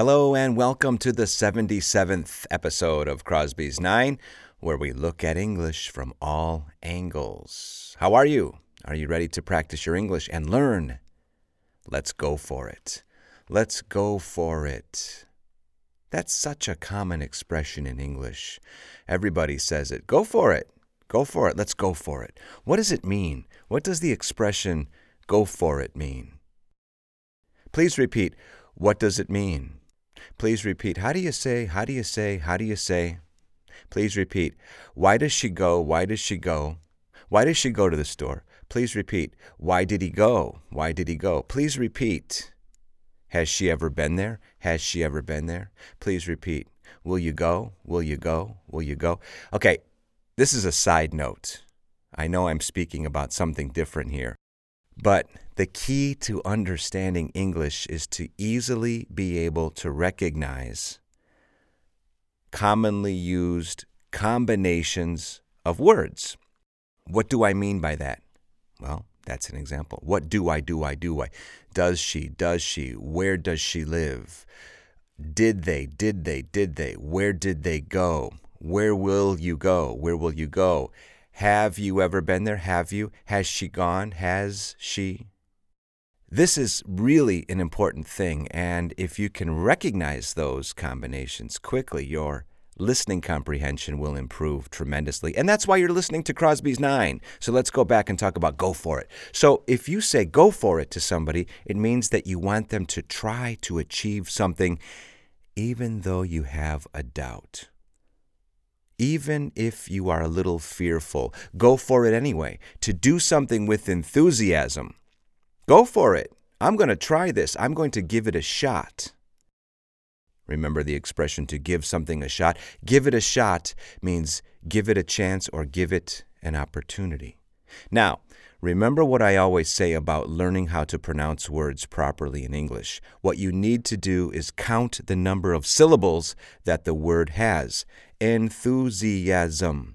Hello, and welcome to the 77th episode of Crosby's Nine, where we look at English from all angles. How are you? Are you ready to practice your English and learn? Let's go for it. Let's go for it. That's such a common expression in English. Everybody says it. Go for it. Go for it. Let's go for it. What does it mean? What does the expression go for it mean? Please repeat. What does it mean? Please repeat. How do you say? How do you say? How do you say? Please repeat. Why does she go? Why does she go? Why does she go to the store? Please repeat. Why did he go? Why did he go? Please repeat. Has she ever been there? Has she ever been there? Please repeat. Will you go? Will you go? Will you go? Okay, this is a side note. I know I'm speaking about something different here, but the key to understanding English is to easily be able to recognize commonly used combinations of words. What do I mean by that? Well, that's an example. What do I do? I do I. Does she? Does she? Where does she live? Did they? Did they? Did they? Where did they go? Where will you go? Where will you go? Have you ever been there? Have you? Has she gone? Has she? This is really an important thing, and if you can recognize those combinations quickly, your listening comprehension will improve tremendously. And that's why you're listening to Crosby's Nine. So let's go back and talk about go for it. So if you say go for it to somebody, it means that you want them to try to achieve something even though you have a doubt. Even if you are a little fearful, go for it anyway. To do something with enthusiasm Go for it. I'm going to try this. I'm going to give it a shot. Remember the expression to give something a shot? Give it a shot means give it a chance or give it an opportunity. Now, remember what I always say about learning how to pronounce words properly in English. What you need to do is count the number of syllables that the word has. Enthusiasm.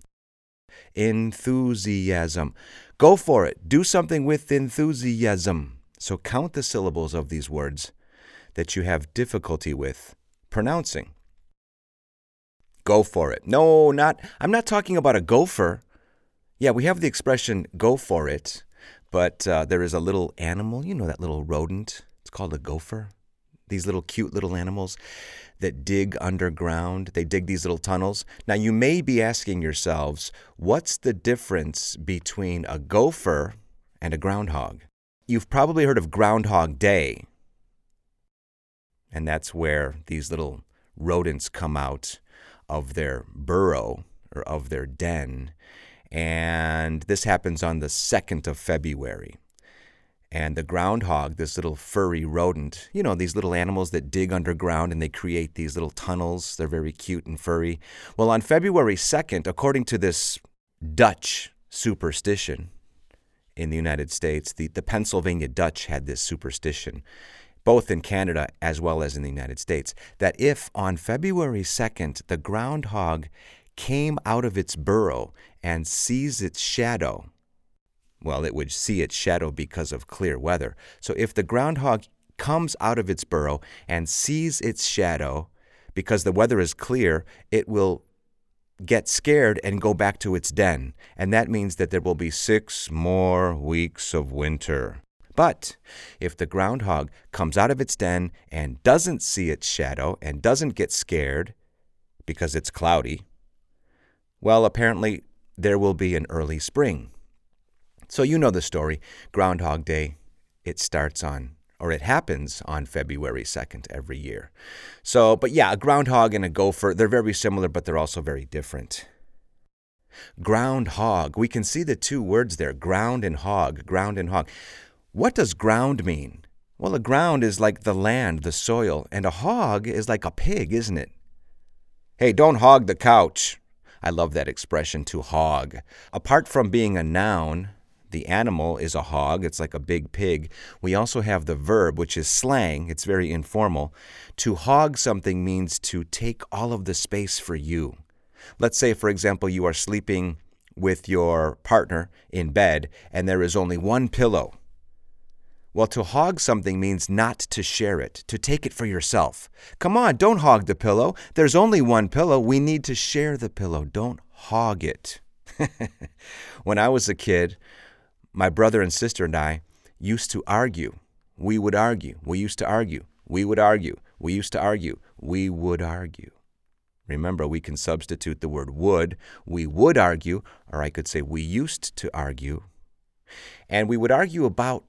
Enthusiasm. Go for it. Do something with enthusiasm. So count the syllables of these words that you have difficulty with pronouncing. Go for it. No, not I'm not talking about a gopher. Yeah, we have the expression go for it, but uh, there is a little animal, you know that little rodent. It's called a gopher. These little cute little animals that dig underground. They dig these little tunnels. Now, you may be asking yourselves, what's the difference between a gopher and a groundhog? You've probably heard of Groundhog Day. And that's where these little rodents come out of their burrow or of their den. And this happens on the 2nd of February. And the groundhog, this little furry rodent, you know, these little animals that dig underground and they create these little tunnels. They're very cute and furry. Well, on February 2nd, according to this Dutch superstition in the United States, the, the Pennsylvania Dutch had this superstition, both in Canada as well as in the United States, that if on February 2nd the groundhog came out of its burrow and sees its shadow, well, it would see its shadow because of clear weather. So if the groundhog comes out of its burrow and sees its shadow because the weather is clear, it will get scared and go back to its den. And that means that there will be six more weeks of winter. But if the groundhog comes out of its den and doesn't see its shadow and doesn't get scared because it's cloudy, well, apparently there will be an early spring. So you know the story. Groundhog Day, it starts on, or it happens on February 2nd every year. So, but yeah, a groundhog and a gopher, they're very similar, but they're also very different. Groundhog, we can see the two words there ground and hog, ground and hog. What does ground mean? Well, a ground is like the land, the soil, and a hog is like a pig, isn't it? Hey, don't hog the couch. I love that expression to hog. Apart from being a noun, the animal is a hog, it's like a big pig. We also have the verb, which is slang, it's very informal. To hog something means to take all of the space for you. Let's say, for example, you are sleeping with your partner in bed and there is only one pillow. Well, to hog something means not to share it, to take it for yourself. Come on, don't hog the pillow. There's only one pillow. We need to share the pillow. Don't hog it. when I was a kid, my brother and sister and I used to argue. We would argue. We used to argue. We would argue. We used to argue. We would argue. Remember, we can substitute the word would. We would argue, or I could say we used to argue. And we would argue about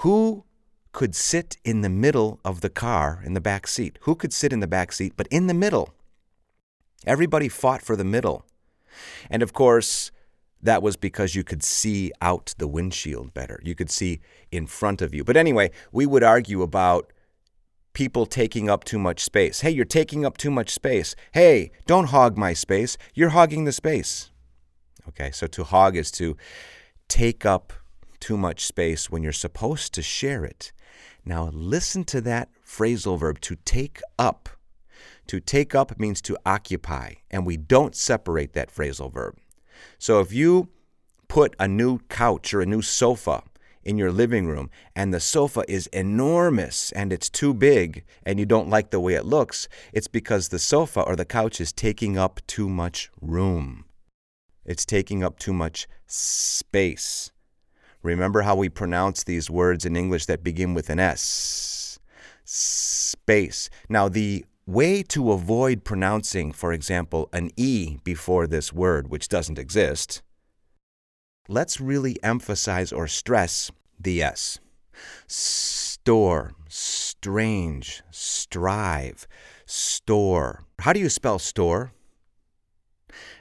who could sit in the middle of the car in the back seat. Who could sit in the back seat, but in the middle? Everybody fought for the middle. And of course, that was because you could see out the windshield better. You could see in front of you. But anyway, we would argue about people taking up too much space. Hey, you're taking up too much space. Hey, don't hog my space. You're hogging the space. Okay, so to hog is to take up too much space when you're supposed to share it. Now, listen to that phrasal verb to take up. To take up means to occupy, and we don't separate that phrasal verb. So if you put a new couch or a new sofa in your living room and the sofa is enormous and it's too big and you don't like the way it looks, it's because the sofa or the couch is taking up too much room. It's taking up too much space. Remember how we pronounce these words in English that begin with an S? Space. Now, the way to avoid pronouncing, for example, an E before this word, which doesn't exist, let's really emphasize or stress the S. Store, strange, strive, store. How do you spell store?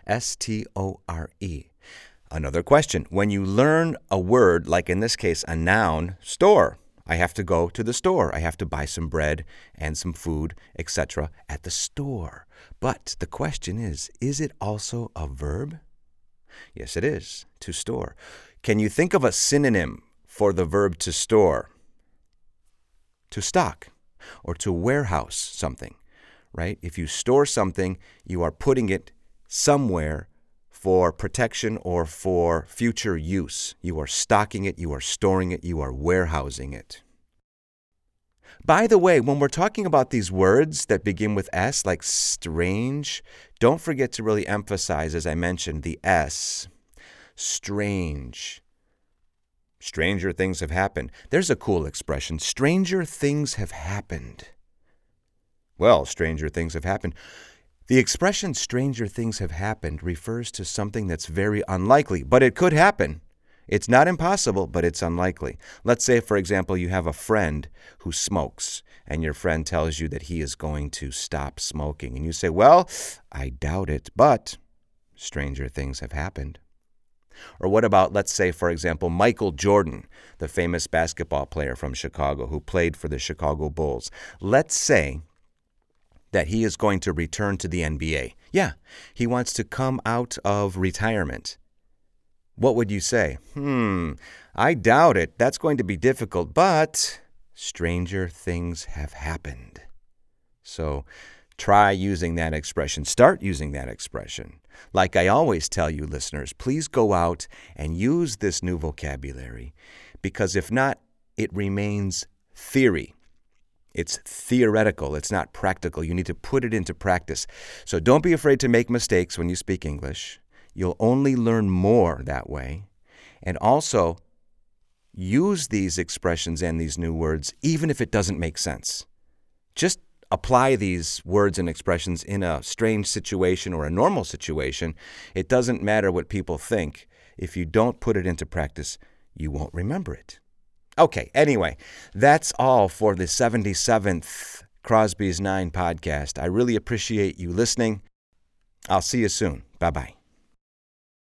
S T O R E. Another question. When you learn a word, like in this case, a noun, store, I have to go to the store. I have to buy some bread and some food, etc., at the store. But the question is is it also a verb? Yes, it is, to store. Can you think of a synonym for the verb to store? To stock or to warehouse something, right? If you store something, you are putting it somewhere for protection or for future use. You are stocking it, you are storing it, you are warehousing it. By the way, when we're talking about these words that begin with S, like strange, don't forget to really emphasize, as I mentioned, the S. Strange. Stranger things have happened. There's a cool expression. Stranger things have happened. Well, stranger things have happened. The expression stranger things have happened refers to something that's very unlikely, but it could happen. It's not impossible, but it's unlikely. Let's say, for example, you have a friend who smokes, and your friend tells you that he is going to stop smoking. And you say, Well, I doubt it, but stranger things have happened. Or what about, let's say, for example, Michael Jordan, the famous basketball player from Chicago who played for the Chicago Bulls? Let's say that he is going to return to the NBA. Yeah, he wants to come out of retirement what would you say? Hmm, I doubt it. That's going to be difficult, but stranger things have happened. So try using that expression. Start using that expression. Like I always tell you, listeners, please go out and use this new vocabulary because if not, it remains theory. It's theoretical, it's not practical. You need to put it into practice. So don't be afraid to make mistakes when you speak English. You'll only learn more that way. And also, use these expressions and these new words even if it doesn't make sense. Just apply these words and expressions in a strange situation or a normal situation. It doesn't matter what people think. If you don't put it into practice, you won't remember it. Okay, anyway, that's all for the 77th Crosby's Nine podcast. I really appreciate you listening. I'll see you soon. Bye bye.